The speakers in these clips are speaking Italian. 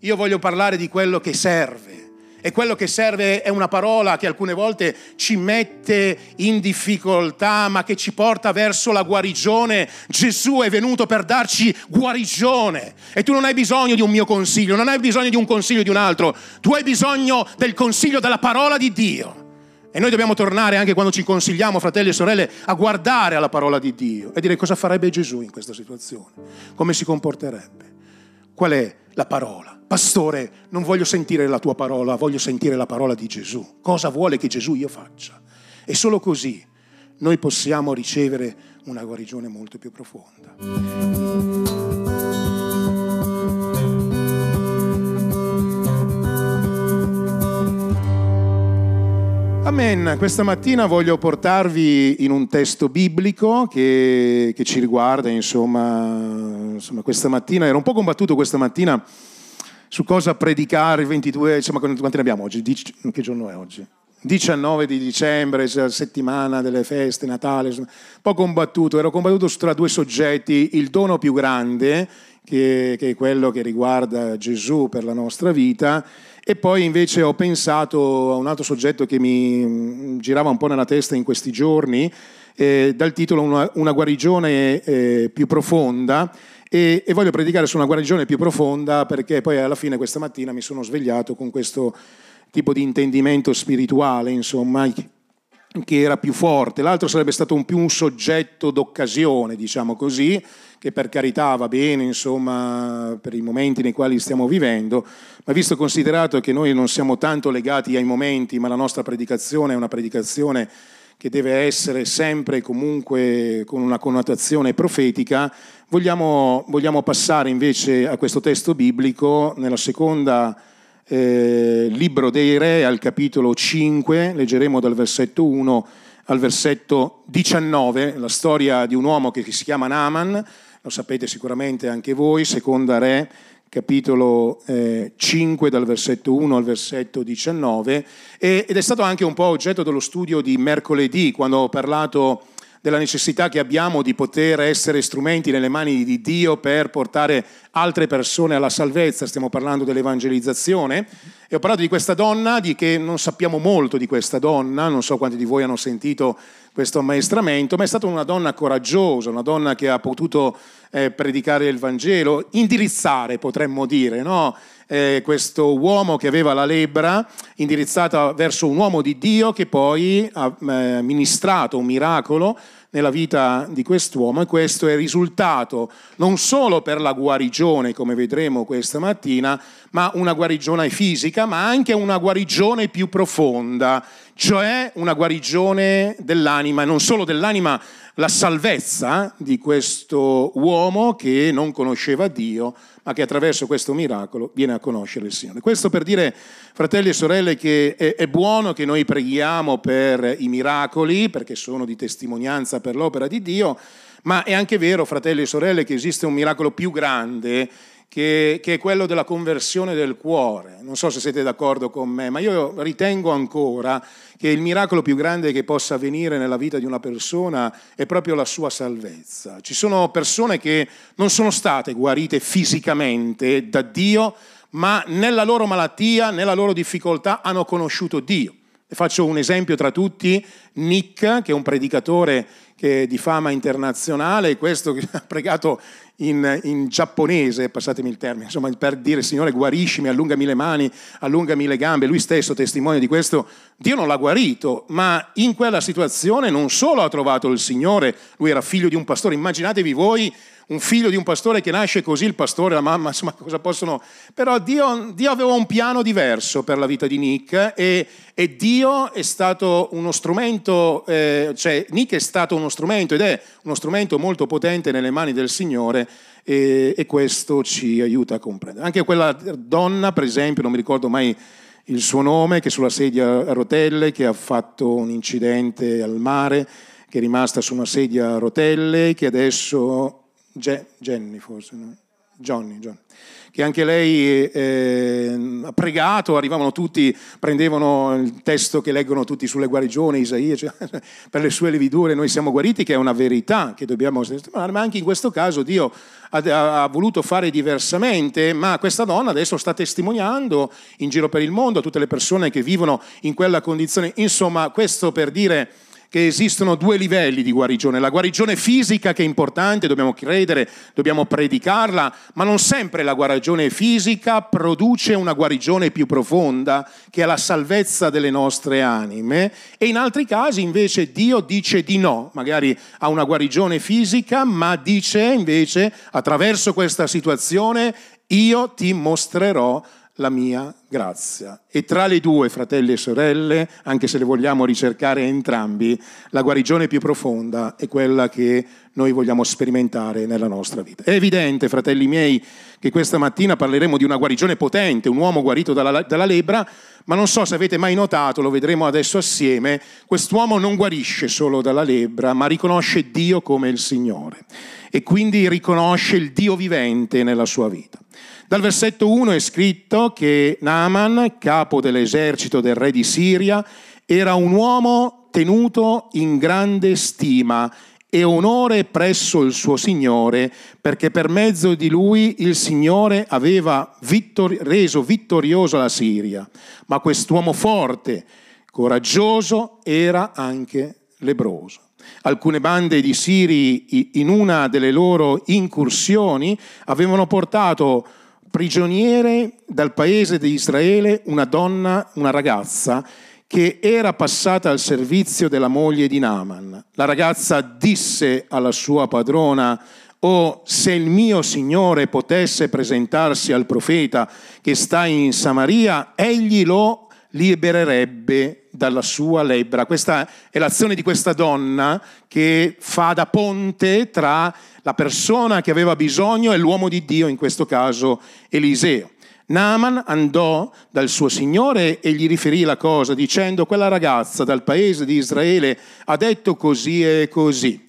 Io voglio parlare di quello che serve. E quello che serve è una parola che alcune volte ci mette in difficoltà, ma che ci porta verso la guarigione. Gesù è venuto per darci guarigione. E tu non hai bisogno di un mio consiglio, non hai bisogno di un consiglio di un altro. Tu hai bisogno del consiglio della parola di Dio. E noi dobbiamo tornare anche quando ci consigliamo, fratelli e sorelle, a guardare alla parola di Dio e dire cosa farebbe Gesù in questa situazione, come si comporterebbe. Qual è la parola? Pastore, non voglio sentire la tua parola, voglio sentire la parola di Gesù. Cosa vuole che Gesù io faccia? E solo così noi possiamo ricevere una guarigione molto più profonda. Amen. Questa mattina voglio portarvi in un testo biblico che, che ci riguarda, insomma, insomma, questa mattina, ero un po' combattuto questa mattina su cosa predicare il 22, insomma, quanti ne abbiamo oggi? che giorno è oggi? 19 di dicembre, cioè settimana delle feste, Natale, insomma, un po' combattuto, ero combattuto tra due soggetti, il dono più grande, che, che è quello che riguarda Gesù per la nostra vita, e poi invece ho pensato a un altro soggetto che mi mm, girava un po' nella testa in questi giorni, eh, dal titolo Una, una guarigione eh, più profonda. E, e, voglio predicare su una guarigione più profonda perché poi alla fine questa mattina mi sono svegliato con questo tipo di intendimento spirituale, insomma, che era più forte. L'altro sarebbe stato un più un soggetto d'occasione, diciamo così, che per carità va bene, insomma, per i momenti nei quali stiamo vivendo, ma visto considerato che noi non siamo tanto legati ai momenti, ma la nostra predicazione è una predicazione che deve essere sempre e comunque con una connotazione profetica, vogliamo, vogliamo, passare invece a questo testo biblico nella seconda eh, libro dei Re, al capitolo 5, leggeremo dal versetto 1 al versetto 19, la storia di un uomo che si chiama Naaman, lo sapete sicuramente anche voi, seconda Re, capitolo eh, 5 dal versetto 1 al versetto 19, ed è stato anche un po' oggetto dello studio di mercoledì, quando ho parlato della necessità che abbiamo di poter essere strumenti nelle mani di Dio per portare altre persone alla salvezza, stiamo parlando dell'evangelizzazione, e ho parlato di questa donna, di che non sappiamo molto di questa donna, non so quanti di voi hanno sentito questo ammaestramento, ma è stata una donna coraggiosa, una donna che ha potuto eh, predicare il Vangelo, indirizzare potremmo dire, no? eh, questo uomo che aveva la lebbra indirizzata verso un uomo di Dio che poi ha eh, ministrato un miracolo nella vita di quest'uomo e questo è risultato non solo per la guarigione, come vedremo questa mattina, ma una guarigione fisica, ma anche una guarigione più profonda, cioè una guarigione dell'anima, e non solo dell'anima, la salvezza di questo uomo che non conosceva Dio, ma che attraverso questo miracolo viene a conoscere il Signore. Questo per dire, fratelli e sorelle, che è, è buono che noi preghiamo per i miracoli, perché sono di testimonianza per l'opera di Dio, ma è anche vero, fratelli e sorelle, che esiste un miracolo più grande che, che, è quello della conversione del cuore. Non so se siete d'accordo con me, ma io ritengo ancora che il miracolo più grande che possa avvenire nella vita di una persona è proprio la sua salvezza. Ci sono persone che non sono state guarite fisicamente da Dio, ma nella loro malattia, nella loro difficoltà hanno conosciuto Dio. Faccio un esempio tra tutti, Nick, che è un predicatore di fama internazionale, questo che ha pregato in, in, giapponese, passatemi il termine, insomma, per dire Signore guariscimi, allungami le mani, allungami le gambe, lui stesso testimonia di questo, Dio non l'ha guarito, ma in quella situazione non solo ha trovato il Signore, lui era figlio di un pastore, immaginatevi voi un figlio di un pastore che nasce così, il pastore, la mamma, insomma, cosa possono... Però Dio, Dio aveva un piano diverso per la vita di Nick e, e Dio è stato uno strumento, eh, cioè Nick è stato uno strumento ed è uno strumento molto potente nelle mani del Signore e, e questo ci aiuta a comprendere. Anche quella donna, per esempio, non mi ricordo mai il suo nome, che sulla sedia a rotelle, che ha fatto un incidente al mare, che è rimasta su una sedia a rotelle, che adesso Jenny forse, no? Johnny, Johnny che anche lei eh, ha pregato, arrivavano tutti, prendevano il testo che leggono tutti sulle guarigioni, Isaia, cioè, per le sue lividure noi siamo guariti, che è una verità che dobbiamo ma anche in questo caso Dio ha, ha voluto fare diversamente, ma questa donna adesso sta testimoniando in giro per il mondo a tutte le persone che vivono in quella condizione. Insomma, questo per dire che esistono due livelli di guarigione. La guarigione fisica che è importante, dobbiamo credere, dobbiamo predicarla, ma non sempre la guarigione fisica produce una guarigione più profonda, che è la salvezza delle nostre anime. E in altri casi invece Dio dice di no, magari a una guarigione fisica, ma dice invece attraverso questa situazione io ti mostrerò la mia grazia. E tra le due, fratelli e sorelle, anche se le vogliamo ricercare entrambi, la guarigione più profonda è quella che noi vogliamo sperimentare nella nostra vita. È evidente, fratelli miei, che questa mattina parleremo di una guarigione potente, un uomo guarito dalla, dalla lebbra, ma non so se avete mai notato, lo vedremo adesso assieme, quest'uomo non guarisce solo dalla lebbra, ma riconosce Dio come il Signore e quindi riconosce il Dio vivente nella sua vita. Dal versetto 1 è scritto che Naaman, capo dell'esercito del re di Siria, era un uomo tenuto in grande stima e onore presso il suo Signore, perché per mezzo di lui il Signore aveva vittori- reso vittoriosa la Siria. Ma quest'uomo forte, coraggioso, era anche lebroso. Alcune bande di Siri in una delle loro incursioni avevano portato prigioniere dal paese di Israele una donna, una ragazza che era passata al servizio della moglie di Naaman. La ragazza disse alla sua padrona, oh, se il mio Signore potesse presentarsi al profeta che sta in Samaria, egli lo libererebbe dalla sua lebbra. Questa è l'azione di questa donna che fa da ponte tra la persona che aveva bisogno e l'uomo di Dio, in questo caso Eliseo. Naaman andò dal suo signore e gli riferì la cosa dicendo quella ragazza dal paese di Israele ha detto così e così.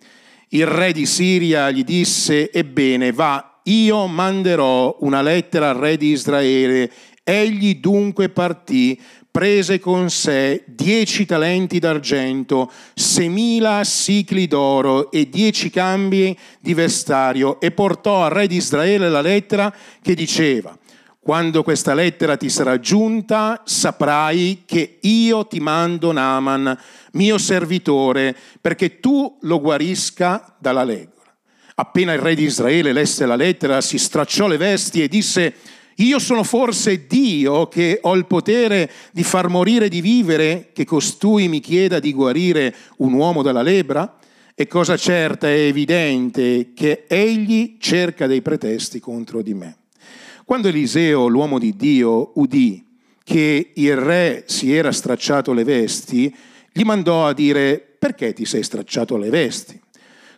Il re di Siria gli disse ebbene va, io manderò una lettera al re di Israele. Egli dunque partì prese con sé dieci talenti d'argento, seimila sicli d'oro e dieci cambi di vestario e portò al re di Israele la lettera che diceva, quando questa lettera ti sarà giunta, saprai che io ti mando Naaman, mio servitore, perché tu lo guarisca dalla leggera. Appena il re di Israele lesse la lettera, si stracciò le vesti e disse, io sono forse Dio che ho il potere di far morire di vivere, che costui mi chieda di guarire un uomo dalla lebbra? È cosa certa e evidente che egli cerca dei pretesti contro di me. Quando Eliseo, l'uomo di Dio, udì che il re si era stracciato le vesti, gli mandò a dire perché ti sei stracciato le vesti?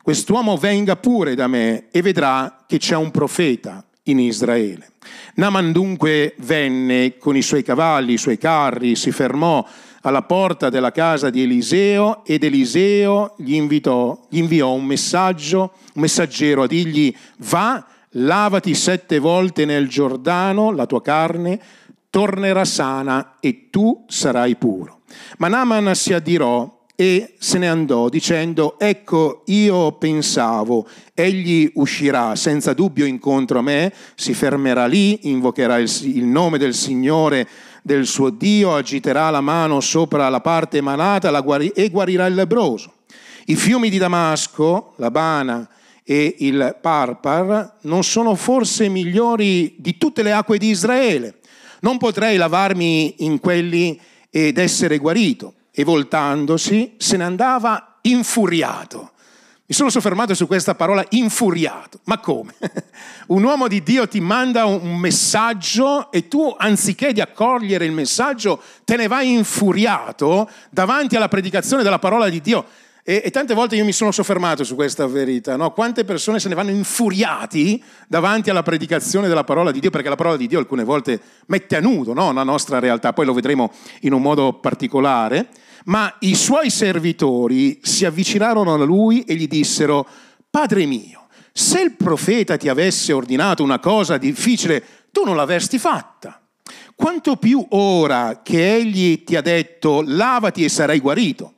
Quest'uomo venga pure da me e vedrà che c'è un profeta in Israele. Naman dunque venne con i suoi cavalli, i suoi carri, si fermò alla porta della casa di Eliseo ed Eliseo gli, invitò, gli inviò un messaggio, un messaggero a dirgli va, lavati sette volte nel Giordano, la tua carne tornerà sana e tu sarai puro. Ma Naman si addirò e se ne andò dicendo, ecco, io pensavo, egli uscirà senza dubbio incontro a me, si fermerà lì, invocherà il, il nome del Signore, del suo Dio, agiterà la mano sopra la parte malata la guari- e guarirà il lebroso. I fiumi di Damasco, la Bana e il Parpar, non sono forse migliori di tutte le acque di Israele. Non potrei lavarmi in quelli ed essere guarito e voltandosi se ne andava infuriato. Mi sono soffermato su questa parola infuriato. Ma come? un uomo di Dio ti manda un messaggio e tu, anziché di accogliere il messaggio, te ne vai infuriato davanti alla predicazione della parola di Dio. E, e tante volte io mi sono soffermato su questa verità, no? Quante persone se ne vanno infuriati davanti alla predicazione della parola di Dio, perché la parola di Dio alcune volte mette a nudo no? la nostra realtà, poi lo vedremo in un modo particolare ma i suoi servitori si avvicinarono a lui e gli dissero, Padre mio, Se il profeta ti avesse ordinato una cosa difficile, tu non l'avresti fatta. Quanto più ora che egli ti ha detto lavati e sarai guarito.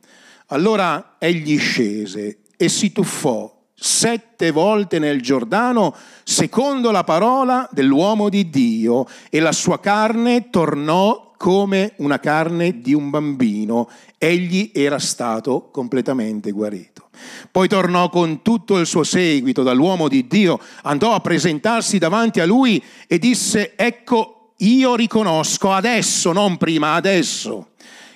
Allora egli scese e si tuffò sette volte nel Giordano secondo la parola dell'uomo di Dio e la sua carne tornò come una carne di un bambino. Egli era stato completamente guarito. Poi tornò con tutto il suo seguito dall'uomo di Dio, andò a presentarsi davanti a lui e disse, ecco io riconosco adesso, non prima, adesso,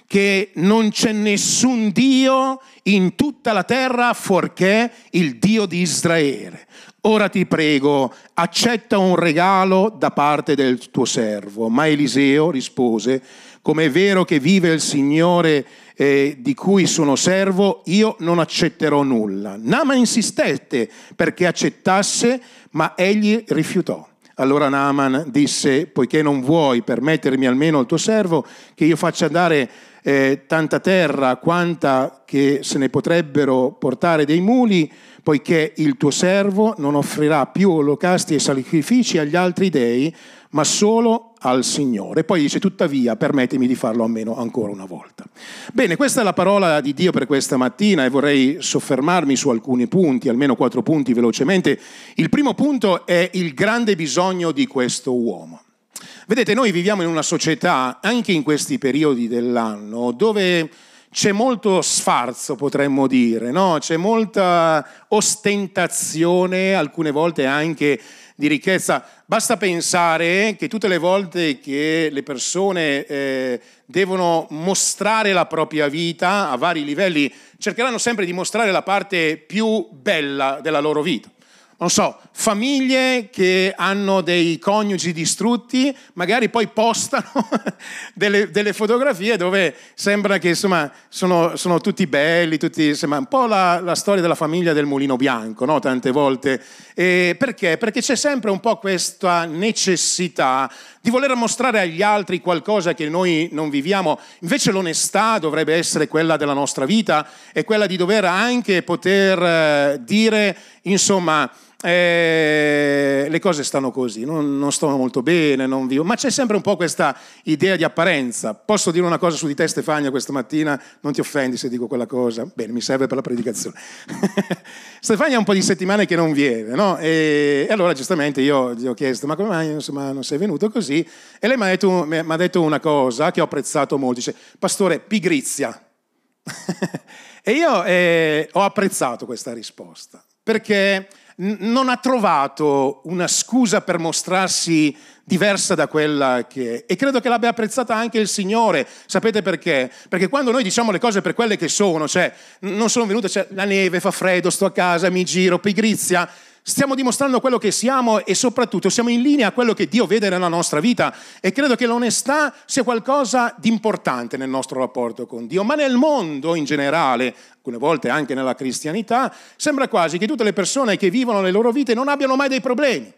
che non c'è nessun Dio in tutta la terra fuorché il Dio di Israele. Ora ti prego, accetta un regalo da parte del tuo servo. Ma Eliseo rispose, come è vero che vive il Signore eh, di cui sono servo, io non accetterò nulla. Nama insistette perché accettasse, ma egli rifiutò. Allora Naaman disse, poiché non vuoi permettermi almeno al tuo servo che io faccia andare eh, tanta terra quanta che se ne potrebbero portare dei muli, poiché il tuo servo non offrirà più olocasti e sacrifici agli altri dei, ma solo al Signore. Poi dice, tuttavia, permettimi di farlo almeno ancora una volta. Bene, questa è la parola di Dio per questa mattina e vorrei soffermarmi su alcuni punti, almeno quattro punti velocemente. Il primo punto è il grande bisogno di questo uomo. Vedete, noi viviamo in una società, anche in questi periodi dell'anno, dove c'è molto sfarzo, potremmo dire, no? c'è molta ostentazione, alcune volte anche di ricchezza. Basta pensare che tutte le volte che le persone eh, devono mostrare la propria vita a vari livelli, cercheranno sempre di mostrare la parte più bella della loro vita non so, famiglie che hanno dei coniugi distrutti, magari poi postano delle, delle, fotografie dove sembra che insomma sono, sono tutti belli, tutti, sembra un po' la, la, storia della famiglia del mulino bianco, no? tante volte. E perché? Perché c'è sempre un po' questa necessità di voler mostrare agli altri qualcosa che noi non viviamo. Invece l'onestà dovrebbe essere quella della nostra vita e quella di dover anche poter eh, dire, insomma, eh, le cose stanno così, non, non sto molto bene, non vivo, ma c'è sempre un po' questa idea di apparenza. Posso dire una cosa su di te Stefania questa mattina? Non ti offendi se dico quella cosa? Bene, mi serve per la predicazione. Stefania ha un po' di settimane che non viene, no? E, e allora giustamente io gli ho chiesto, ma come mai insomma, non sei venuto così? E lei mi ha detto, detto una cosa che ho apprezzato molto, dice, pastore, pigrizia. e io eh, ho apprezzato questa risposta, perché non ha trovato una scusa per mostrarsi diversa da quella che è. E credo che l'abbia apprezzata anche il Signore. Sapete perché? Perché quando noi diciamo le cose per quelle che sono, cioè non sono venute, cioè la neve, fa freddo, sto a casa, mi giro, pigrizia, stiamo dimostrando quello che siamo e soprattutto siamo in linea a quello che Dio vede nella nostra vita e credo che l'onestà sia qualcosa di importante nel nostro rapporto con Dio, ma nel mondo in generale, alcune volte anche nella cristianità, sembra quasi che tutte le persone che vivono le loro vite non abbiano mai dei problemi.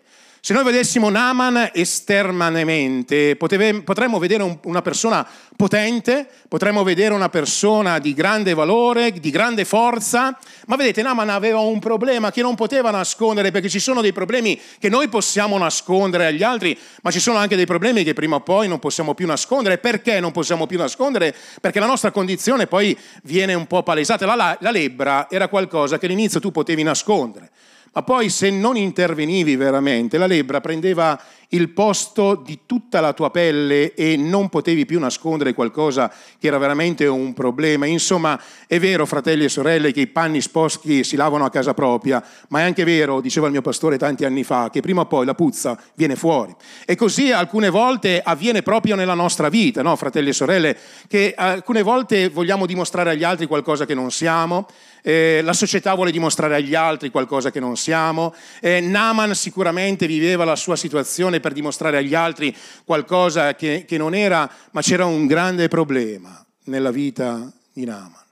Se noi vedessimo Naaman esternamente, potremmo vedere una persona potente, potremmo vedere una persona di grande valore, di grande forza, ma vedete, Naaman aveva un problema che non poteva nascondere, perché ci sono dei problemi che noi possiamo nascondere agli altri, ma ci sono anche dei problemi che prima o poi non possiamo più nascondere. Perché non possiamo più nascondere? Perché la nostra condizione poi viene un po' palesata. La, la lebbra era qualcosa che all'inizio tu potevi nascondere ma poi se non intervenivi veramente, la lebbra prendeva il posto di tutta la tua pelle e non potevi più nascondere qualcosa che era veramente un problema. Insomma, è vero, fratelli e sorelle, che i panni sporchi si lavano a casa propria, ma è anche vero, diceva il mio pastore tanti anni fa, che prima o poi la puzza viene fuori. E così alcune volte avviene proprio nella nostra vita, no, fratelli e sorelle, che alcune volte vogliamo dimostrare agli altri qualcosa che non siamo, eh, la società vuole dimostrare agli altri qualcosa che non siamo, eh, Naaman sicuramente viveva la sua situazione per dimostrare agli altri qualcosa che, che non era, ma c'era un grande problema nella vita di Naaman.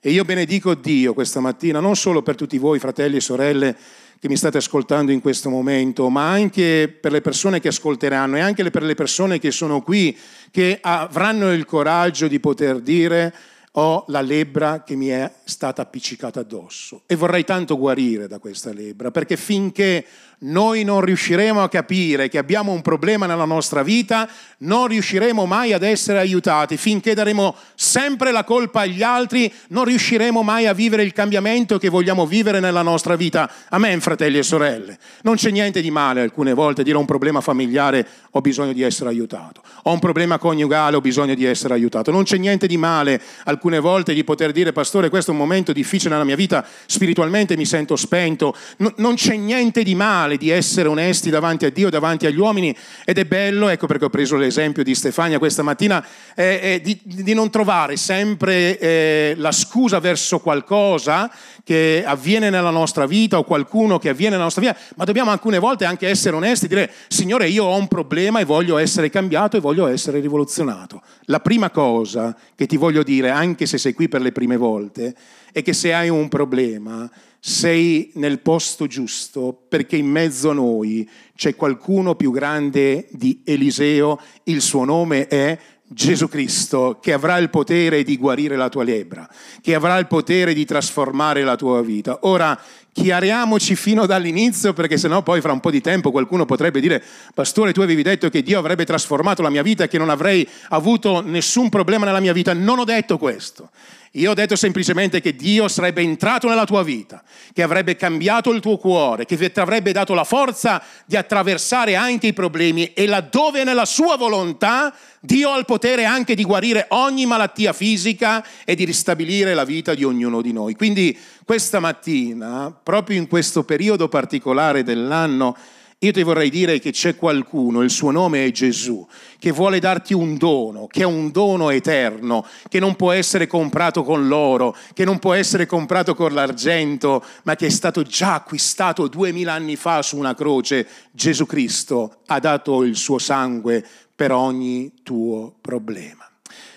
E io benedico Dio questa mattina, non solo per tutti voi, fratelli e sorelle, che mi state ascoltando in questo momento, ma anche per le persone che ascolteranno e anche per le persone che sono qui, che avranno il coraggio di poter dire ho la lebbra che mi è stata appiccicata addosso e vorrei tanto guarire da questa lebbra, perché finché noi non riusciremo a capire che abbiamo un problema nella nostra vita, non riusciremo mai ad essere aiutati. Finché daremo sempre la colpa agli altri, non riusciremo mai a vivere il cambiamento che vogliamo vivere nella nostra vita. Amen, fratelli e sorelle. Non c'è niente di male alcune volte dire ho un problema familiare, ho bisogno di essere aiutato. Ho un problema coniugale, ho bisogno di essere aiutato. Non c'è niente di male alcune volte di poter dire, pastore, questo è un momento difficile nella mia vita, spiritualmente mi sento spento. No, non c'è niente di male male di essere onesti davanti a Dio, davanti agli uomini ed è bello, ecco perché ho preso l'esempio di Stefania questa mattina, eh, eh, di, di, non trovare sempre eh, la scusa verso qualcosa che avviene nella nostra vita o qualcuno che avviene nella nostra vita, ma dobbiamo alcune volte anche essere onesti e dire Signore io ho un problema e voglio essere cambiato e voglio essere rivoluzionato. La prima cosa che ti voglio dire, anche se sei qui per le prime volte, è che se hai un problema sei nel posto giusto perché in mezzo a noi c'è qualcuno più grande di Eliseo, il suo nome è Gesù Cristo, che avrà il potere di guarire la tua lebbra, che avrà il potere di trasformare la tua vita. Ora, chiariamoci fino dall'inizio perché sennò poi fra un po' di tempo qualcuno potrebbe dire pastore tu avevi detto che Dio avrebbe trasformato la mia vita e che non avrei avuto nessun problema nella mia vita non ho detto questo io ho detto semplicemente che Dio sarebbe entrato nella tua vita, che avrebbe cambiato il tuo cuore, che ti avrebbe dato la forza di attraversare anche i problemi e laddove nella sua volontà Dio ha il potere anche di guarire ogni malattia fisica e di ristabilire la vita di ognuno di noi. Quindi questa mattina, proprio in questo periodo particolare dell'anno, io ti vorrei dire che c'è qualcuno, il suo nome è Gesù, che vuole darti un dono, che è un dono eterno, che non può essere comprato con l'oro, che non può essere comprato con l'argento, ma che è stato già acquistato duemila anni fa su una croce. Gesù Cristo ha dato il suo sangue per ogni tuo problema.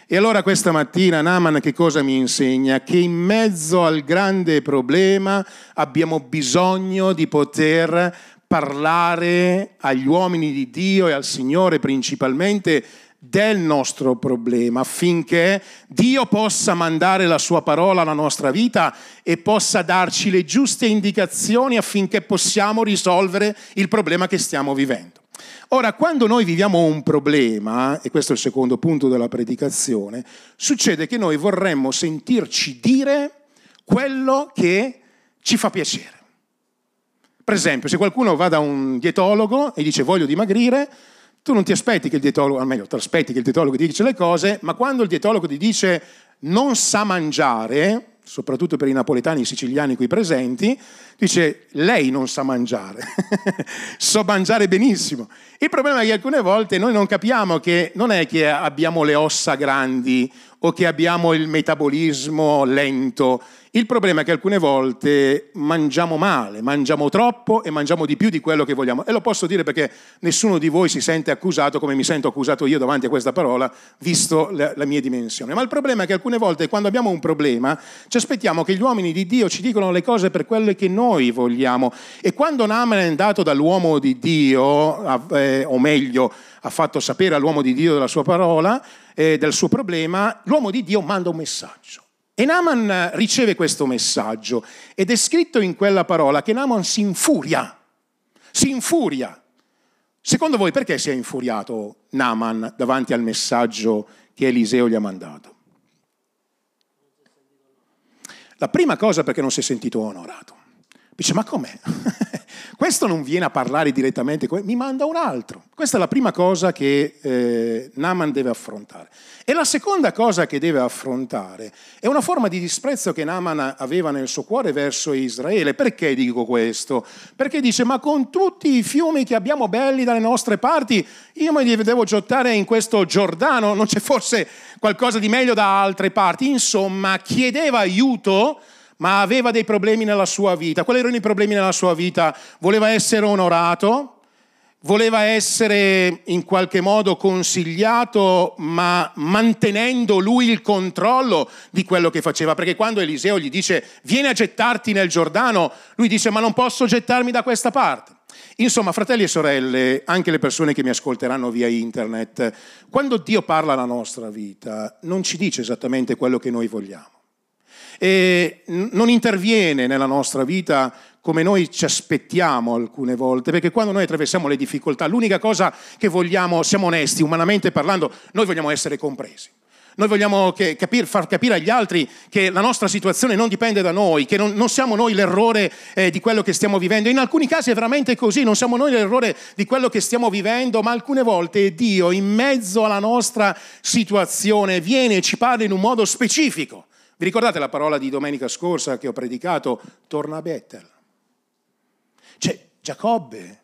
E allora questa mattina Naaman che cosa mi insegna? Che in mezzo al grande problema abbiamo bisogno di poter parlare agli uomini di Dio e al Signore principalmente del nostro problema affinché Dio possa mandare la sua parola alla nostra vita e possa darci le giuste indicazioni affinché possiamo risolvere il problema che stiamo vivendo. Ora, quando noi viviamo un problema, e questo è il secondo punto della predicazione, succede che noi vorremmo sentirci dire quello che ci fa piacere. Per esempio, se qualcuno va da un dietologo e dice voglio dimagrire, tu non ti aspetti che il dietologo, almeno ti aspetti che il dietologo ti dice le cose, ma quando il dietologo ti dice non sa mangiare, soprattutto per i napoletani e i siciliani qui presenti, dice lei non sa mangiare, so mangiare benissimo. Il problema è che alcune volte noi non capiamo che non è che abbiamo le ossa grandi o che abbiamo il metabolismo lento, il problema è che alcune volte mangiamo male, mangiamo troppo e mangiamo di più di quello che vogliamo. E lo posso dire perché nessuno di voi si sente accusato come mi sento accusato io davanti a questa parola, visto la, la mia dimensione. Ma il problema è che alcune volte quando abbiamo un problema ci aspettiamo che gli uomini di Dio ci dicano le cose per quelle che noi vogliamo. E quando Naaman è andato dall'uomo di Dio, eh, o meglio, ha fatto sapere all'uomo di Dio della sua parola, eh, del suo problema, l'uomo di Dio manda un messaggio. E Naaman riceve questo messaggio ed è scritto in quella parola che Naaman si infuria, si infuria. Secondo voi perché si è infuriato Naaman davanti al messaggio che Eliseo gli ha mandato? La prima cosa perché non si è sentito onorato. Dice, ma com'è? Questo non viene a parlare direttamente mi manda un altro. Questa è la prima cosa che eh, Naaman deve affrontare. E la seconda cosa che deve affrontare è una forma di disprezzo che Naaman aveva nel suo cuore verso Israele. Perché dico questo? Perché dice, ma con tutti i fiumi che abbiamo belli dalle nostre parti, io mi devo gettare in questo Giordano, non c'è forse qualcosa di meglio da altre parti? Insomma, chiedeva aiuto ma aveva dei problemi nella sua vita. Quali erano i problemi nella sua vita? Voleva essere onorato, voleva essere in qualche modo consigliato, ma mantenendo lui il controllo di quello che faceva. Perché quando Eliseo gli dice vieni a gettarti nel Giordano, lui dice ma non posso gettarmi da questa parte. Insomma, fratelli e sorelle, anche le persone che mi ascolteranno via internet, quando Dio parla alla nostra vita, non ci dice esattamente quello che noi vogliamo. E non interviene nella nostra vita come noi ci aspettiamo alcune volte, perché quando noi attraversiamo le difficoltà, l'unica cosa che vogliamo, siamo onesti, umanamente parlando, noi vogliamo essere compresi. Noi vogliamo capir, far capire agli altri che la nostra situazione non dipende da noi, che non, non siamo noi l'errore eh, di quello che stiamo vivendo. In alcuni casi è veramente così, non siamo noi l'errore di quello che stiamo vivendo, ma alcune volte Dio in mezzo alla nostra situazione viene e ci parla in un modo specifico. Vi ricordate la parola di domenica scorsa che ho predicato? Torna a Bethel. Cioè, Giacobbe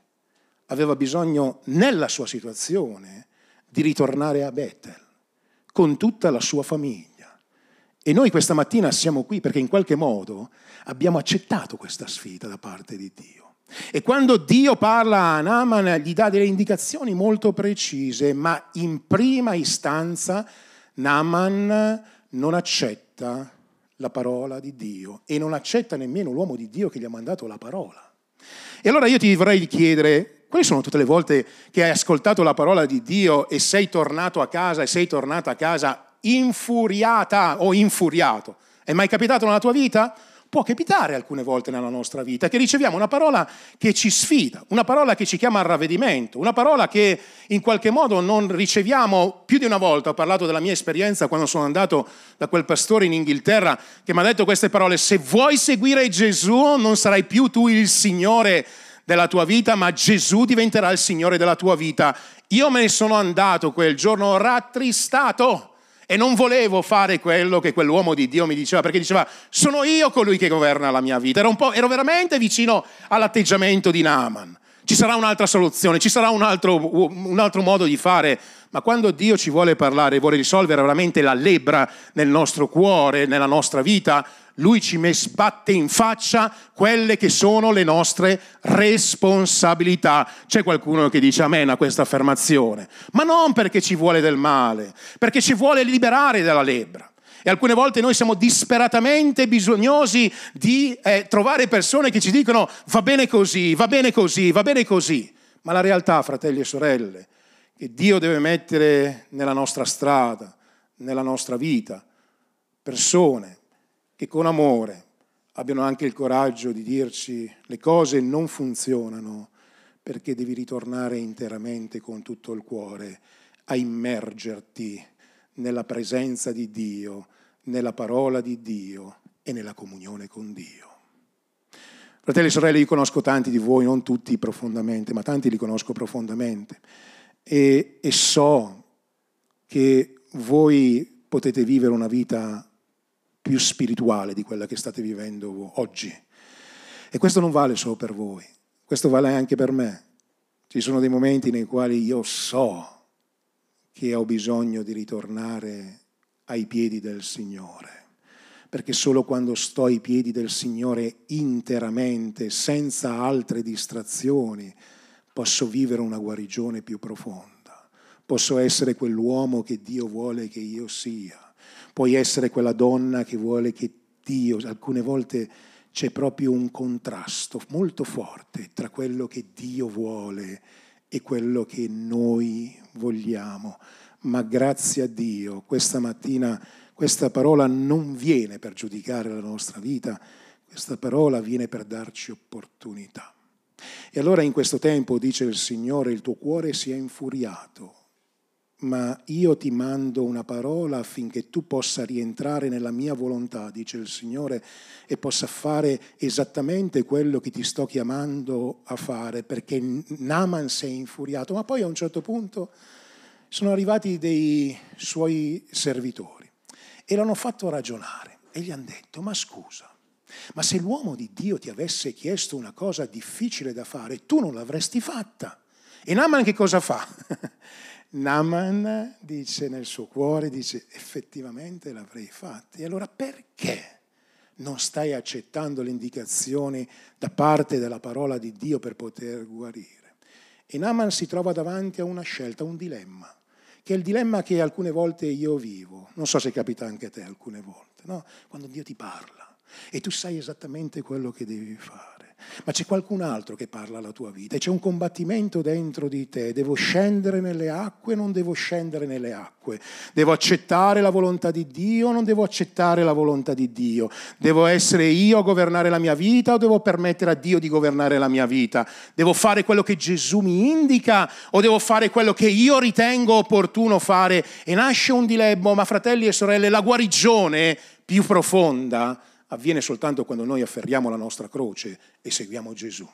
aveva bisogno nella sua situazione di ritornare a Bethel con tutta la sua famiglia. E noi questa mattina siamo qui perché in qualche modo abbiamo accettato questa sfida da parte di Dio. E quando Dio parla a Naaman gli dà delle indicazioni molto precise, ma in prima istanza Naaman non accetta la parola di Dio e non accetta nemmeno l'uomo di Dio che gli ha mandato la parola. E allora io ti vorrei chiedere, quali sono tutte le volte che hai ascoltato la parola di Dio e sei tornato a casa e sei tornata a casa infuriata o infuriato? È mai capitato nella tua vita? Può capitare alcune volte nella nostra vita che riceviamo una parola che ci sfida, una parola che ci chiama al ravvedimento, una parola che in qualche modo non riceviamo più di una volta. Ho parlato della mia esperienza quando sono andato da quel pastore in Inghilterra che mi ha detto queste parole, se vuoi seguire Gesù non sarai più tu il Signore della tua vita, ma Gesù diventerà il Signore della tua vita. Io me ne sono andato quel giorno rattristato e non volevo fare quello che quell'uomo di Dio mi diceva, perché diceva sono io colui che governa la mia vita. Ero, veramente vicino all'atteggiamento di Naaman. Ci sarà un'altra soluzione, ci sarà un altro, un altro modo di fare, ma quando Dio ci vuole parlare, vuole risolvere veramente la lebbra nel nostro cuore, nella nostra vita, lui ci sbatte in faccia quelle che sono le nostre responsabilità. C'è qualcuno che dice amen a questa affermazione, ma non perché ci vuole del male, perché ci vuole liberare dalla lebbra. E alcune volte noi siamo disperatamente bisognosi di eh, trovare persone che ci dicono va bene così, va bene così, va bene così. Ma la realtà, fratelli e sorelle, che Dio deve mettere nella nostra strada, nella nostra vita, persone che con amore abbiano anche il coraggio di dirci le cose non funzionano perché devi ritornare interamente con tutto il cuore a immergerti nella presenza di Dio, nella parola di Dio e nella comunione con Dio. Fratelli e sorelle, io conosco tanti di voi, non tutti profondamente, ma tanti li conosco profondamente e, e so che voi potete vivere una vita più spirituale di quella che state vivendo oggi. E questo non vale solo per voi, questo vale anche per me. Ci sono dei momenti nei quali io so che ho bisogno di ritornare ai piedi del Signore, perché solo quando sto ai piedi del Signore interamente, senza altre distrazioni, posso vivere una guarigione più profonda, posso essere quell'uomo che Dio vuole che io sia puoi essere quella donna che vuole che Dio, alcune volte c'è proprio un contrasto molto forte tra quello che Dio vuole e quello che noi vogliamo. Ma grazie a Dio, questa mattina questa parola non viene per giudicare la nostra vita, questa parola viene per darci opportunità. E allora in questo tempo, dice il Signore, il tuo cuore si è infuriato ma io ti mando una parola affinché tu possa rientrare nella mia volontà, dice il Signore, e possa fare esattamente quello che ti sto chiamando a fare, perché Naman si è infuriato. Ma poi a un certo punto sono arrivati dei suoi servitori e l'hanno fatto ragionare e gli hanno detto, ma scusa, ma se l'uomo di Dio ti avesse chiesto una cosa difficile da fare, tu non l'avresti fatta. E Naman che cosa fa? Naman dice nel suo cuore, dice effettivamente l'avrei fatto. E allora perché non stai accettando le indicazioni da parte della parola di Dio per poter guarire? E Naman si trova davanti a una scelta, un dilemma, che è il dilemma che alcune volte io vivo. Non so se capita anche a te alcune volte, no? quando Dio ti parla e tu sai esattamente quello che devi fare. Ma c'è qualcun altro che parla alla tua vita e c'è un combattimento dentro di te. Devo scendere nelle acque, non devo scendere nelle acque. Devo accettare la volontà di Dio non devo accettare la volontà di Dio. Devo essere io a governare la mia vita o devo permettere a Dio di governare la mia vita. Devo fare quello che Gesù mi indica o devo fare quello che io ritengo opportuno fare. E nasce un dilemma, ma fratelli e sorelle, la guarigione più profonda avviene soltanto quando noi afferriamo la nostra croce e seguiamo Gesù.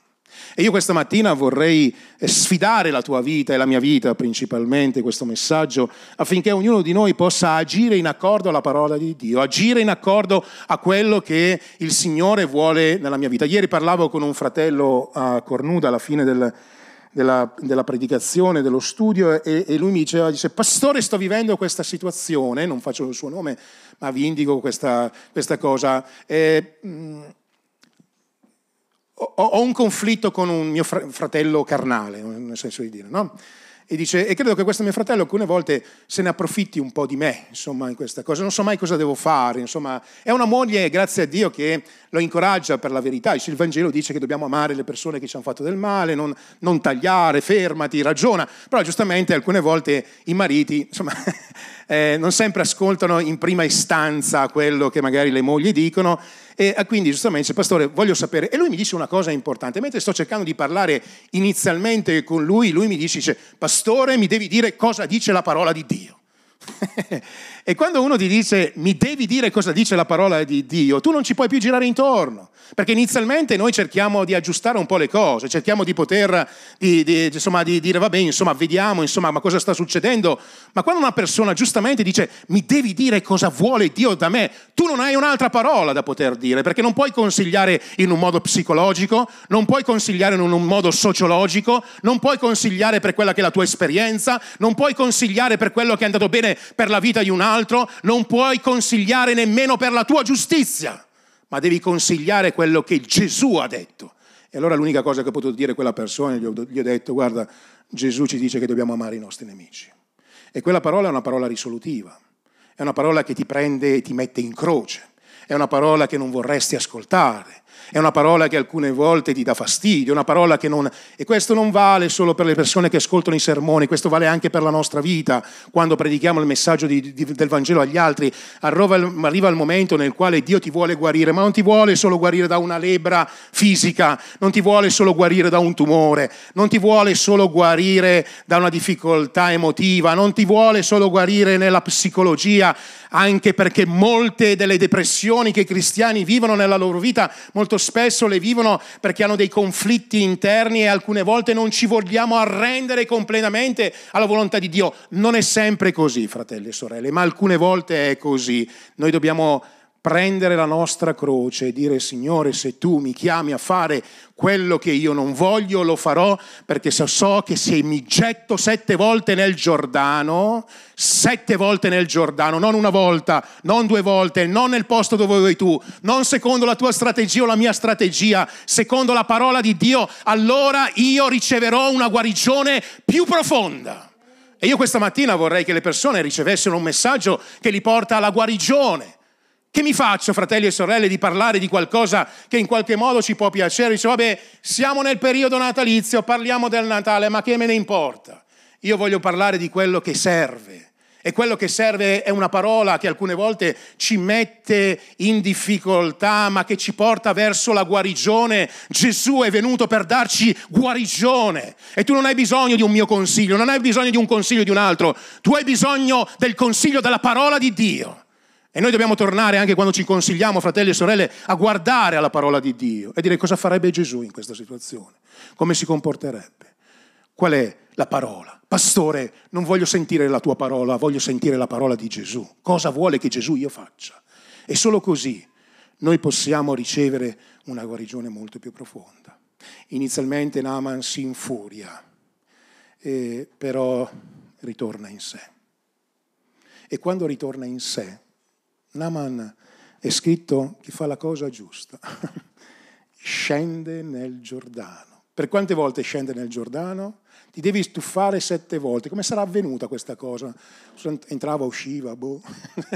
E io questa mattina vorrei eh, sfidare la tua vita e la mia vita principalmente, questo messaggio, affinché ognuno di noi possa agire in accordo alla parola di Dio, agire in accordo a quello che il Signore vuole nella mia vita. Ieri parlavo con un fratello a Cornuda alla fine del, della, della, predicazione, dello studio, e, e, lui mi diceva, dice, pastore sto vivendo questa situazione, non faccio il suo nome, ma vi indico questa, questa cosa. E, mh, mm, ho, ho, un conflitto con un mio fratello carnale, nel senso di dire, no? E dice, e credo che questo mio fratello alcune volte se ne approfitti un po' di me, insomma, in questa cosa. Non so mai cosa devo fare, insomma. È una moglie, grazie a Dio, che lo incoraggia per la verità. Il Vangelo dice che dobbiamo amare le persone che ci hanno fatto del male, non, non tagliare, fermati, ragiona. Però giustamente alcune volte i mariti, insomma, eh, non sempre ascoltano in prima istanza quello che magari le mogli dicono e quindi giustamente dice, pastore, voglio sapere. E lui mi dice una cosa importante. Mentre sto cercando di parlare inizialmente con lui, lui mi dice, pastore, mi devi dire cosa dice la parola di Dio. e quando uno ti dice mi devi dire cosa dice la parola di Dio, tu non ci puoi più girare intorno, perché inizialmente noi cerchiamo di aggiustare un po' le cose, cerchiamo di poter di, di, insomma, di dire vabbè, insomma, vediamo insomma, ma cosa sta succedendo, ma quando una persona giustamente dice mi devi dire cosa vuole Dio da me, tu non hai un'altra parola da poter dire, perché non puoi consigliare in un modo psicologico, non puoi consigliare in un modo sociologico, non puoi consigliare per quella che è la tua esperienza, non puoi consigliare per quello che è andato bene per la vita di un altro, non puoi consigliare nemmeno per la tua giustizia, ma devi consigliare quello che Gesù ha detto. E allora l'unica cosa che ho potuto dire a quella persona, gli ho, gli ho detto, guarda, Gesù ci dice che dobbiamo amare i nostri nemici. E quella parola è una parola risolutiva, è una parola che ti prende e ti mette in croce, è una parola che non vorresti ascoltare, è una parola che alcune volte ti dà fastidio, una parola che non... E questo non vale solo per le persone che ascoltano i sermoni, questo vale anche per la nostra vita, quando predichiamo il messaggio di, di, del Vangelo agli altri. Arriva, arriva il momento nel quale Dio ti vuole guarire, ma non ti vuole solo guarire da una lebbra fisica, non ti vuole solo guarire da un tumore, non ti vuole solo guarire da una difficoltà emotiva, non ti vuole solo guarire nella psicologia, anche perché molte delle depressioni che i cristiani vivono nella loro vita molto spesso le vivono perché hanno dei conflitti interni e alcune volte non ci vogliamo arrendere completamente alla volontà di Dio. Non è sempre così, fratelli e sorelle, ma alcune volte è così. Noi dobbiamo prendere la nostra croce e dire Signore se tu mi chiami a fare quello che io non voglio lo farò perché so che se mi getto sette volte nel Giordano, sette volte nel Giordano, non una volta, non due volte, non nel posto dove vuoi tu, non secondo la tua strategia o la mia strategia, secondo la parola di Dio, allora io riceverò una guarigione più profonda. E io questa mattina vorrei che le persone ricevessero un messaggio che li porta alla guarigione che mi faccio, fratelli e sorelle, di parlare di qualcosa che in qualche modo ci può piacere? Dice, vabbè, siamo nel periodo natalizio, parliamo del Natale, ma che me ne importa? Io voglio parlare di quello che serve. E quello che serve è una parola che alcune volte ci mette in difficoltà, ma che ci porta verso la guarigione. Gesù è venuto per darci guarigione. E tu non hai bisogno di un mio consiglio, non hai bisogno di un consiglio di un altro, tu hai bisogno del consiglio della parola di Dio. E noi dobbiamo tornare anche quando ci consigliamo, fratelli e sorelle, a guardare alla parola di Dio e dire cosa farebbe Gesù in questa situazione, come si comporterebbe. Qual è la parola? Pastore, non voglio sentire la tua parola, voglio sentire la parola di Gesù. Cosa vuole che Gesù io faccia? E solo così noi possiamo ricevere una guarigione molto più profonda. Inizialmente Naaman si infuria, eh, però ritorna in sé. E quando ritorna in sé, Naman è scritto che fa la cosa giusta, scende nel Giordano Per quante volte scende nel Giordano? Ti devi stuffare sette volte. Come sarà avvenuta questa cosa? Entrava, usciva, boh.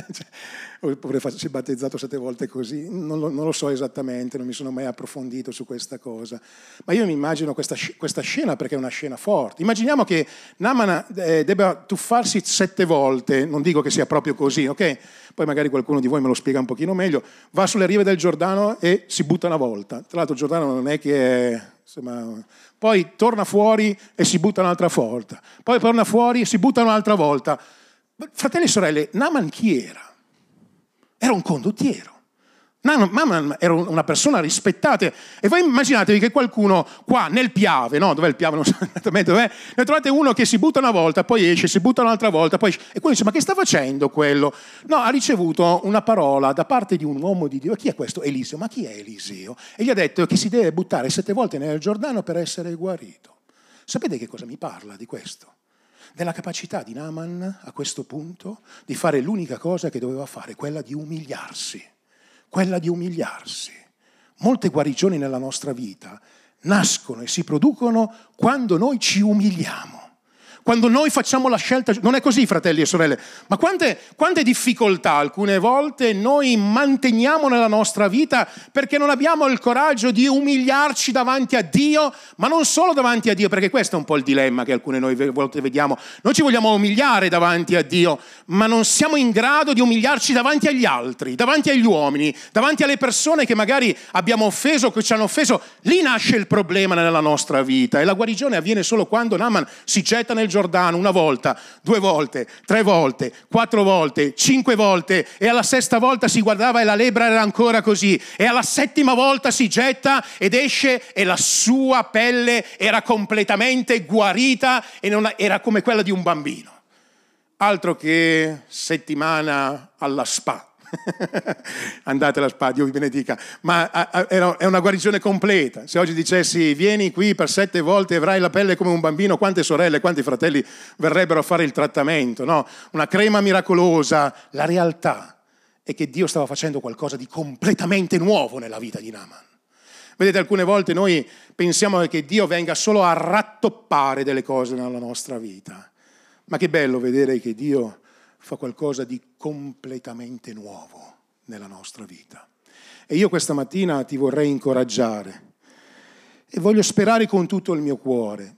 Oppure si è battezzato sette volte così. Non lo, non lo, so esattamente, non mi sono mai approfondito su questa cosa. Ma io mi immagino questa, questa scena perché è una scena forte. Immaginiamo che Naman eh, debba tuffarsi sette volte, non dico che sia proprio così, ok? Poi magari qualcuno di voi me lo spiega un pochino meglio. Va sulle rive del Giordano e si butta una volta. Tra l'altro il Giordano non è che è insomma, poi torna fuori e si butta un'altra volta, poi torna fuori e si butta un'altra volta. Fratelli e sorelle, Naman chi era? Era un condottiero. Mamma era una persona rispettata e voi immaginatevi che qualcuno qua nel Piave, no? Dov'è il Piave? Non so esattamente dov'è. Ne trovate uno che si butta una volta, poi esce, si butta un'altra volta, poi esce. E quello dice, ma che sta facendo quello? No, ha ricevuto una parola da parte di un uomo di Dio. Chi è questo? Eliseo. Ma chi è Eliseo? E gli ha detto che si deve buttare sette volte nel Giordano per essere guarito. Sapete che cosa mi parla di questo? Della capacità di Naaman a questo punto di fare l'unica cosa che doveva fare, quella di umiliarsi quella di umiliarsi. Molte guarigioni nella nostra vita nascono e si producono quando noi ci umiliamo. Quando noi facciamo la scelta, non è così fratelli e sorelle, ma quante, quante, difficoltà alcune volte noi manteniamo nella nostra vita perché non abbiamo il coraggio di umiliarci davanti a Dio, ma non solo davanti a Dio, perché questo è un po' il dilemma che alcune noi volte vediamo. Noi ci vogliamo umiliare davanti a Dio, ma non siamo in grado di umiliarci davanti agli altri, davanti agli uomini, davanti alle persone che magari abbiamo offeso, che ci hanno offeso. Lì nasce il problema nella nostra vita e la guarigione avviene solo quando Naman si getta nel Giordano una volta, due volte, tre volte, quattro volte, cinque volte e alla sesta volta si guardava e la lebra era ancora così e alla settima volta si getta ed esce e la sua pelle era completamente guarita e non, era come quella di un bambino. Altro che settimana alla spa Andate alla spada, Dio vi benedica. Ma è una guarigione completa. Se oggi dicessi vieni qui per sette volte e avrai la pelle come un bambino, quante sorelle, quanti fratelli verrebbero a fare il trattamento? No? Una crema miracolosa. La realtà è che Dio stava facendo qualcosa di completamente nuovo nella vita di Naaman. Vedete, alcune volte noi pensiamo che Dio venga solo a rattoppare delle cose nella nostra vita. Ma che bello vedere che Dio fa qualcosa di completamente nuovo nella nostra vita. E io questa mattina ti vorrei incoraggiare e voglio sperare con tutto il mio cuore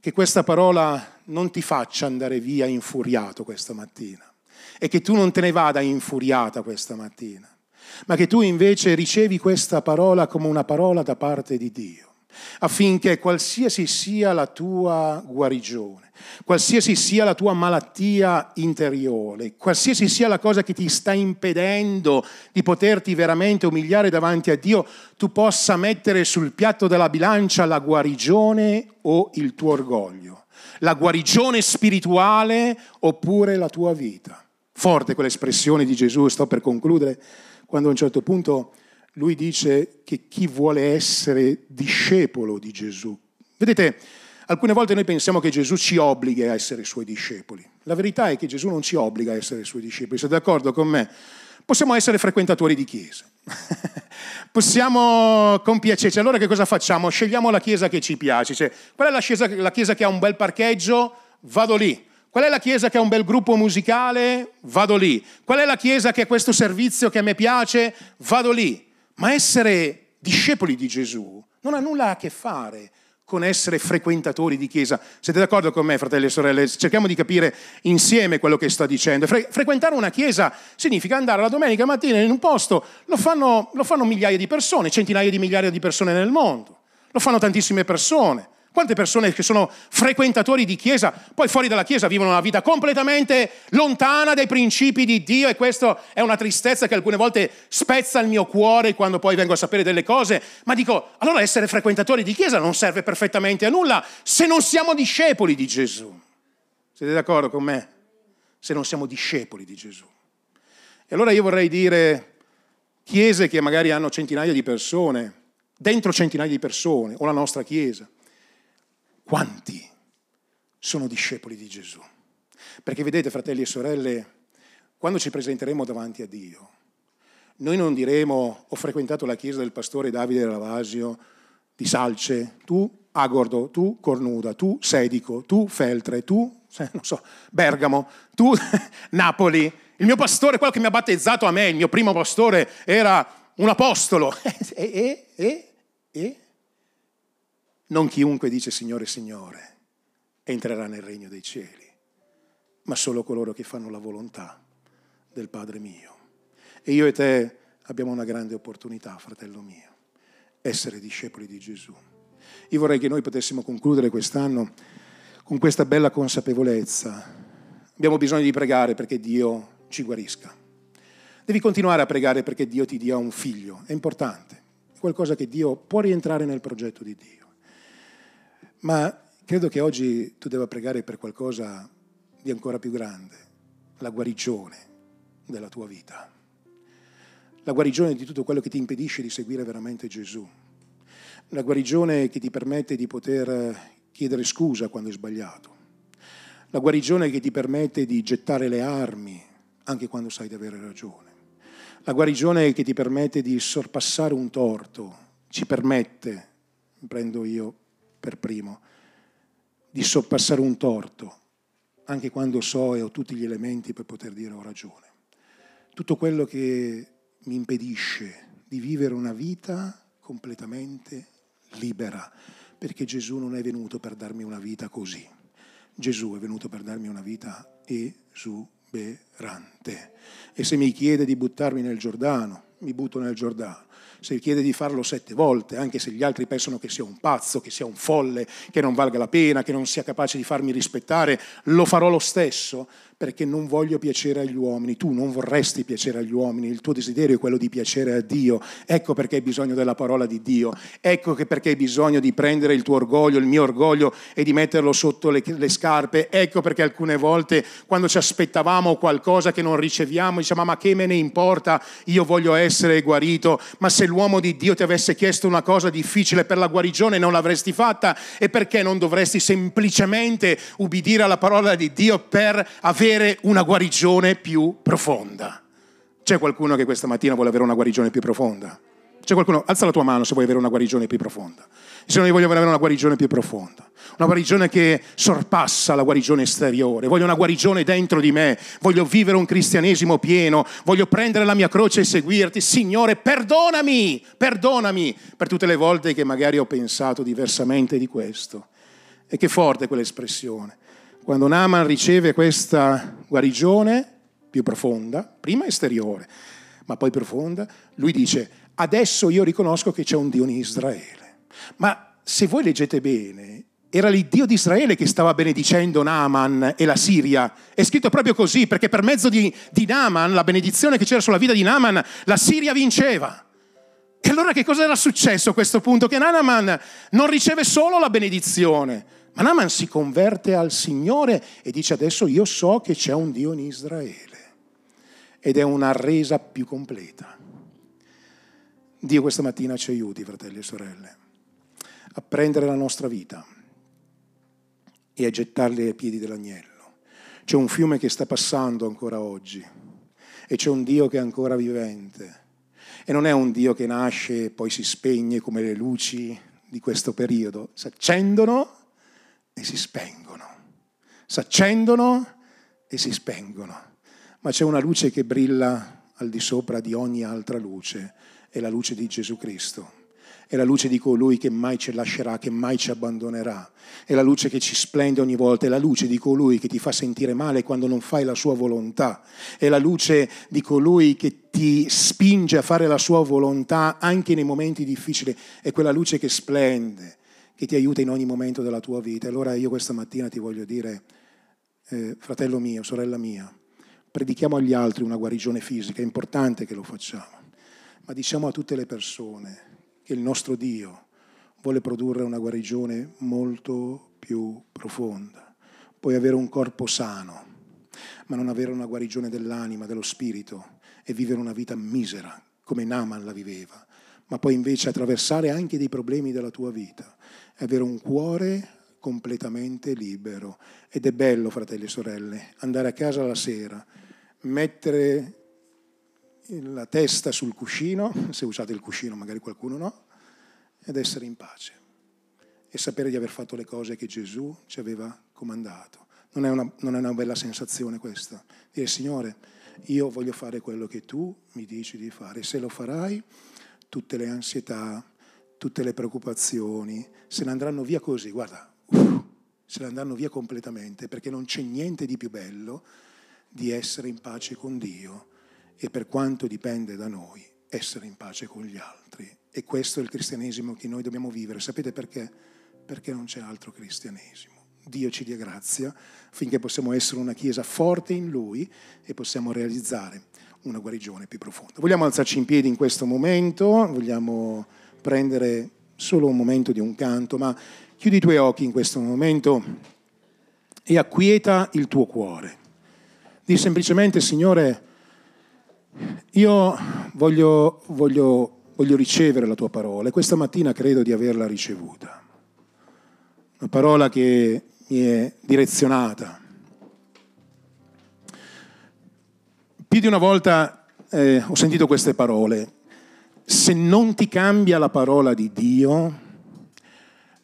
che questa parola non ti faccia andare via infuriato questa mattina e che tu non te ne vada infuriata questa mattina, ma che tu invece ricevi questa parola come una parola da parte di Dio affinché qualsiasi sia la tua guarigione, qualsiasi sia la tua malattia interiore, qualsiasi sia la cosa che ti sta impedendo di poterti veramente umiliare davanti a Dio, tu possa mettere sul piatto della bilancia la guarigione o il tuo orgoglio, la guarigione spirituale oppure la tua vita. Forte quell'espressione di Gesù, sto per concludere, quando a un certo punto lui dice che chi vuole essere discepolo di Gesù. Vedete, alcune volte noi pensiamo che Gesù ci obblighi a essere suoi discepoli. La verità è che Gesù non ci obbliga a essere suoi discepoli. Siete d'accordo con me? Possiamo essere frequentatori di chiese. Possiamo compiacerci. Allora che cosa facciamo? Scegliamo la chiesa che ci piace. Cioè, qual è la chiesa, la chiesa che ha un bel parcheggio? Vado lì. Qual è la chiesa che ha un bel gruppo musicale? Vado lì. Qual è la chiesa che ha questo servizio che a me piace? Vado lì. Ma essere discepoli di Gesù non ha nulla a che fare con essere frequentatori di chiesa. Siete d'accordo con me, fratelli e sorelle? Cerchiamo di capire insieme quello che sta dicendo. Fre- frequentare una chiesa significa andare la domenica mattina in un posto, lo fanno, lo fanno migliaia di persone, centinaia di migliaia di persone nel mondo, lo fanno tantissime persone. Quante persone che sono frequentatori di chiesa, poi fuori dalla chiesa vivono una vita completamente lontana dai principi di Dio e questo è una tristezza che alcune volte spezza il mio cuore quando poi vengo a sapere delle cose, ma dico, allora essere frequentatori di chiesa non serve perfettamente a nulla se non siamo discepoli di Gesù. Siete d'accordo con me? Se non siamo discepoli di Gesù. E allora io vorrei dire, chiese che magari hanno centinaia di persone, dentro centinaia di persone, o la nostra chiesa, quanti sono discepoli di Gesù? Perché vedete, fratelli e sorelle, quando ci presenteremo davanti a Dio, noi non diremo ho frequentato la chiesa del pastore Davide Ravasio di Salce, tu Agordo, tu Cornuda, tu Sedico, tu Feltre, tu, non so, Bergamo, tu Napoli. Il mio pastore, quello che mi ha battezzato a me, il mio primo pastore, era un apostolo. e, e, e, e? Non chiunque dice Signore, Signore entrerà nel regno dei cieli, ma solo coloro che fanno la volontà del Padre mio. E io e te abbiamo una grande opportunità, fratello mio, essere discepoli di Gesù. Io vorrei che noi potessimo concludere quest'anno con questa bella consapevolezza. Abbiamo bisogno di pregare perché Dio ci guarisca. Devi continuare a pregare perché Dio ti dia un figlio, è importante, è qualcosa che Dio può rientrare nel progetto di Dio. Ma credo che oggi tu debba pregare per qualcosa di ancora più grande, la guarigione della tua vita, la guarigione di tutto quello che ti impedisce di seguire veramente Gesù, la guarigione che ti permette di poter chiedere scusa quando hai sbagliato, la guarigione che ti permette di gettare le armi anche quando sai di avere ragione, la guarigione che ti permette di sorpassare un torto, ci permette, prendo io per primo, di sorpassare un torto, anche quando so e ho tutti gli elementi per poter dire ho ragione. Tutto quello che mi impedisce di vivere una vita completamente libera, perché Gesù non è venuto per darmi una vita così. Gesù è venuto per darmi una vita esuberante. E se mi chiede di buttarmi nel Giordano, mi butto nel Giordano se chiede di farlo sette volte, anche se gli altri pensano che sia un pazzo, che sia un folle, che non valga la pena, che non sia capace di farmi rispettare, lo farò lo stesso perché non voglio piacere agli uomini, tu non vorresti piacere agli uomini, il tuo desiderio è quello di piacere a Dio, ecco perché hai bisogno della parola di Dio, ecco perché hai bisogno di prendere il tuo orgoglio, il mio orgoglio e di metterlo sotto le, le scarpe, ecco perché alcune volte quando ci aspettavamo qualcosa che non riceviamo diciamo ma che me ne importa, io voglio essere guarito, ma se l'uomo di Dio ti avesse chiesto una cosa difficile per la guarigione non l'avresti fatta. E perché non dovresti semplicemente ubbidire alla parola di Dio per avere avere una guarigione più profonda. C'è qualcuno che questa mattina vuole avere una guarigione più profonda? C'è qualcuno? Alza la tua mano se vuoi avere una guarigione più profonda. Se no io voglio avere una guarigione più profonda. Una guarigione che sorpassa la guarigione esteriore. Voglio una guarigione dentro di me. Voglio vivere un cristianesimo pieno. Voglio prendere la mia croce e seguirti. Signore, perdonami, perdonami per tutte le volte che magari ho pensato diversamente di questo. E che forte quell'espressione. Quando Naaman riceve questa guarigione più profonda, prima esteriore, ma poi profonda, lui dice, adesso io riconosco che c'è un Dio in Israele. Ma se voi leggete bene, era l'Iddio di Israele che stava benedicendo Naaman e la Siria. È scritto proprio così, perché per mezzo di, di Naaman, la benedizione che c'era sulla vita di Naaman, la Siria vinceva. E allora che cosa era successo a questo punto? Che Naaman non riceve solo la benedizione, ma Naaman si converte al Signore e dice adesso io so che c'è un Dio in Israele. Ed è una resa più completa. Dio questa mattina ci aiuti, fratelli e sorelle, a prendere la nostra vita e a gettarli ai piedi dell'agnello. C'è un fiume che sta passando ancora oggi e c'è un Dio che è ancora vivente. E non è un Dio che nasce e poi si spegne come le luci di questo periodo. Si accendono e si spengono, si accendono e si spengono, ma c'è una luce che brilla al di sopra di ogni altra luce, è la luce di Gesù Cristo. È la luce di colui che mai ci lascerà, che mai ci abbandonerà. È la luce che ci splende ogni volta, è la luce di colui che ti fa sentire male quando non fai la sua volontà. È la luce di colui che ti spinge a fare la sua volontà anche nei momenti difficili. È quella luce che splende, che ti aiuta in ogni momento della tua vita. Allora io questa mattina ti voglio dire, eh, fratello mio, sorella mia, predichiamo agli altri una guarigione fisica, è importante che lo facciamo, ma diciamo a tutte le persone che il nostro Dio vuole produrre una guarigione molto più profonda. Puoi avere un corpo sano, ma non avere una guarigione dell'anima, dello spirito e vivere una vita misera come Naman la viveva, ma poi invece attraversare anche dei problemi della tua vita è avere un cuore completamente libero. Ed è bello, fratelli e sorelle, andare a casa la sera, mettere la testa sul cuscino, se usate il cuscino magari qualcuno no, ed essere in pace. e sapere di aver fatto le cose che Gesù ci aveva comandato. Non è una, non è una bella sensazione questa? Dire Signore, io voglio fare quello che tu mi dici di fare. Se lo farai, tutte le ansietà, tutte le preoccupazioni se ne andranno via così, guarda, uff, se ne andranno via completamente, perché non c'è niente di più bello di essere in pace con Dio e per quanto dipende da noi, essere in pace con gli altri. E questo è il cristianesimo che noi dobbiamo vivere. Sapete perché? Perché non c'è altro cristianesimo. Dio ci dia grazia affinché possiamo essere una Chiesa forte in Lui e possiamo realizzare una guarigione più profonda. Vogliamo alzarci in piedi in questo momento, vogliamo prendere solo un momento di un canto, ma chiudi i tuoi occhi in questo momento e acquieta il tuo cuore. Di semplicemente, Signore, io voglio, voglio, voglio ricevere la tua parola e questa mattina credo di averla ricevuta. Una parola che mi è direzionata. Più di una volta eh, ho sentito queste parole. Se non ti cambia la parola di Dio,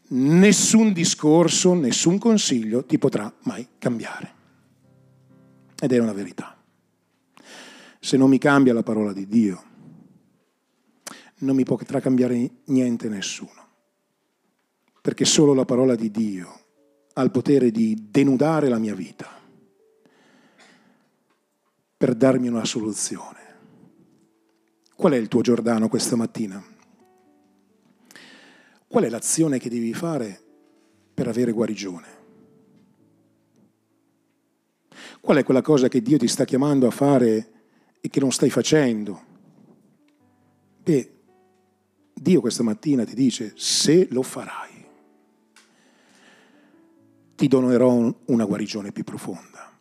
nessun discorso, nessun consiglio ti potrà mai cambiare. Ed è una verità. Se non mi cambia la parola di Dio, non mi potrà cambiare niente nessuno. Perché solo la parola di Dio ha il potere di denudare la mia vita per darmi una soluzione. Qual è il tuo Giordano questa mattina? Qual è l'azione che devi fare per avere guarigione? Qual è quella cosa che Dio ti sta chiamando a fare e che non stai facendo? Beh, Dio questa mattina ti dice, se lo farai, ti donerò una guarigione più profonda,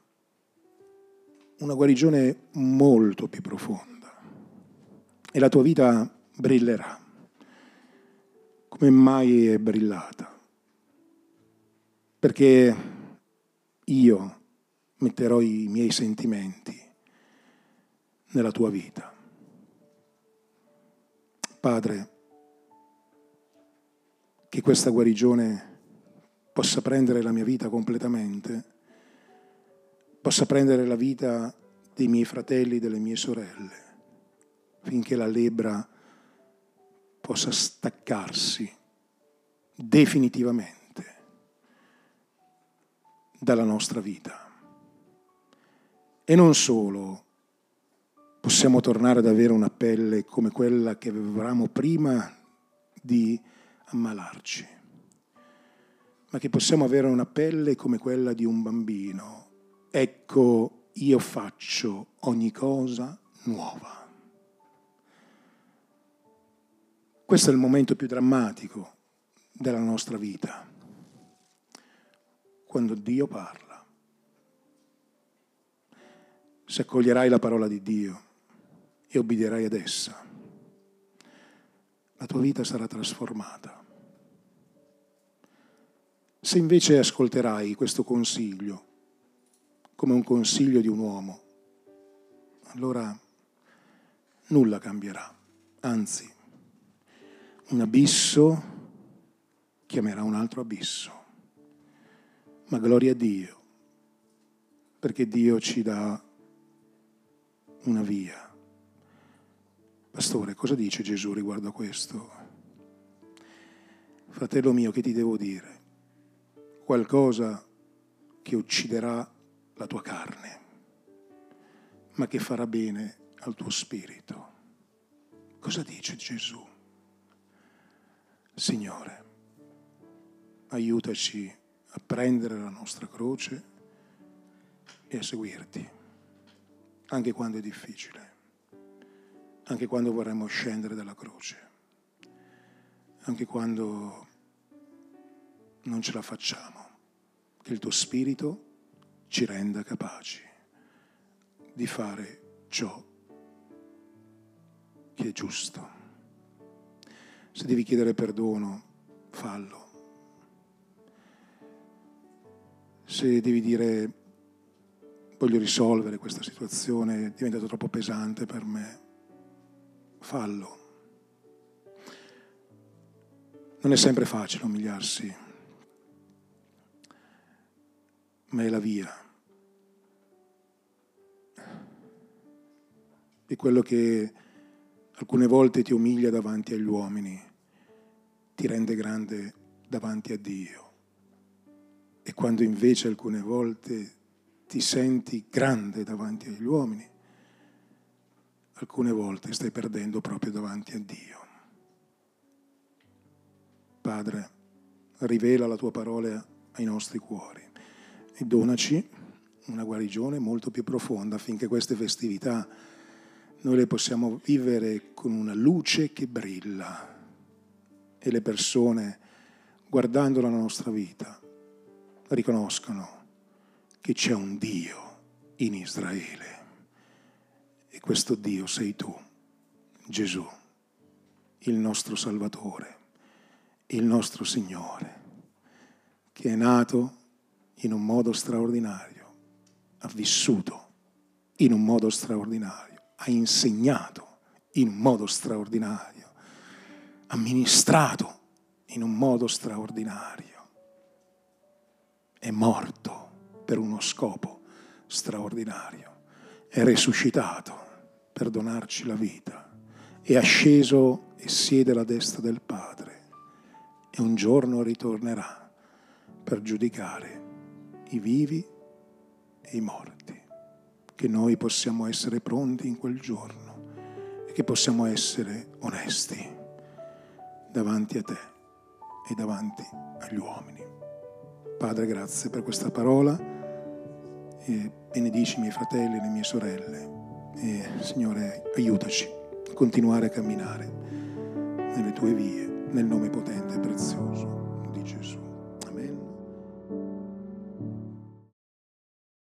una guarigione molto più profonda e la tua vita brillerà come mai è brillata, perché io metterò i miei sentimenti nella tua vita. Padre, che questa guarigione possa prendere la mia vita completamente, possa prendere la vita dei miei fratelli, delle mie sorelle, finché la lebbra possa staccarsi definitivamente dalla nostra vita. E non solo possiamo tornare ad avere una pelle come quella che avevamo prima di ammalarci ma che possiamo avere una pelle come quella di un bambino. Ecco, io faccio ogni cosa nuova. Questo è il momento più drammatico della nostra vita, quando Dio parla. Se accoglierai la parola di Dio e obbederai ad essa, la tua vita sarà trasformata. Se invece ascolterai questo consiglio come un consiglio di un uomo, allora nulla cambierà, anzi, un abisso chiamerà un altro abisso. Ma gloria a Dio, perché Dio ci dà una via. Pastore, cosa dice Gesù riguardo a questo? Fratello mio, che ti devo dire? qualcosa che ucciderà la tua carne, ma che farà bene al tuo spirito. Cosa dice Gesù? Signore, aiutaci a prendere la nostra croce e a seguirti, anche quando è difficile, anche quando vorremmo scendere dalla croce, anche quando non ce la facciamo, che il tuo spirito ci renda capaci di fare ciò che è giusto. Se devi chiedere perdono, fallo. Se devi dire voglio risolvere questa situazione, è diventato troppo pesante per me, fallo. Non è sempre facile umiliarsi, ma è la via. È quello che alcune volte ti umilia davanti agli uomini, ti rende grande davanti a Dio. E quando invece alcune volte ti senti grande davanti agli uomini, alcune volte stai perdendo proprio davanti a Dio. Padre, rivela la tua parola ai nostri cuori e donaci una guarigione molto più profonda affinché queste festività noi le possiamo vivere con una luce che brilla e le persone, guardando la nostra vita, riconoscono che c'è un Dio in Israele. E questo Dio sei tu, Gesù, il nostro Salvatore, il nostro Signore, che è nato in un modo straordinario, ha vissuto in un modo straordinario ha insegnato in un modo straordinario, ha ministrato in un modo straordinario, è morto per uno scopo straordinario, è risuscitato per donarci la vita, è asceso e siede alla destra del Padre. E un giorno ritornerà per giudicare i vivi e i morti. Che noi possiamo essere pronti in quel giorno e che possiamo essere onesti davanti a te e davanti agli uomini. Padre, grazie per questa parola e benedici i miei fratelli e le mie sorelle e Signore aiutaci a continuare a camminare nelle tue vie, nel nome potente e prezioso di Gesù.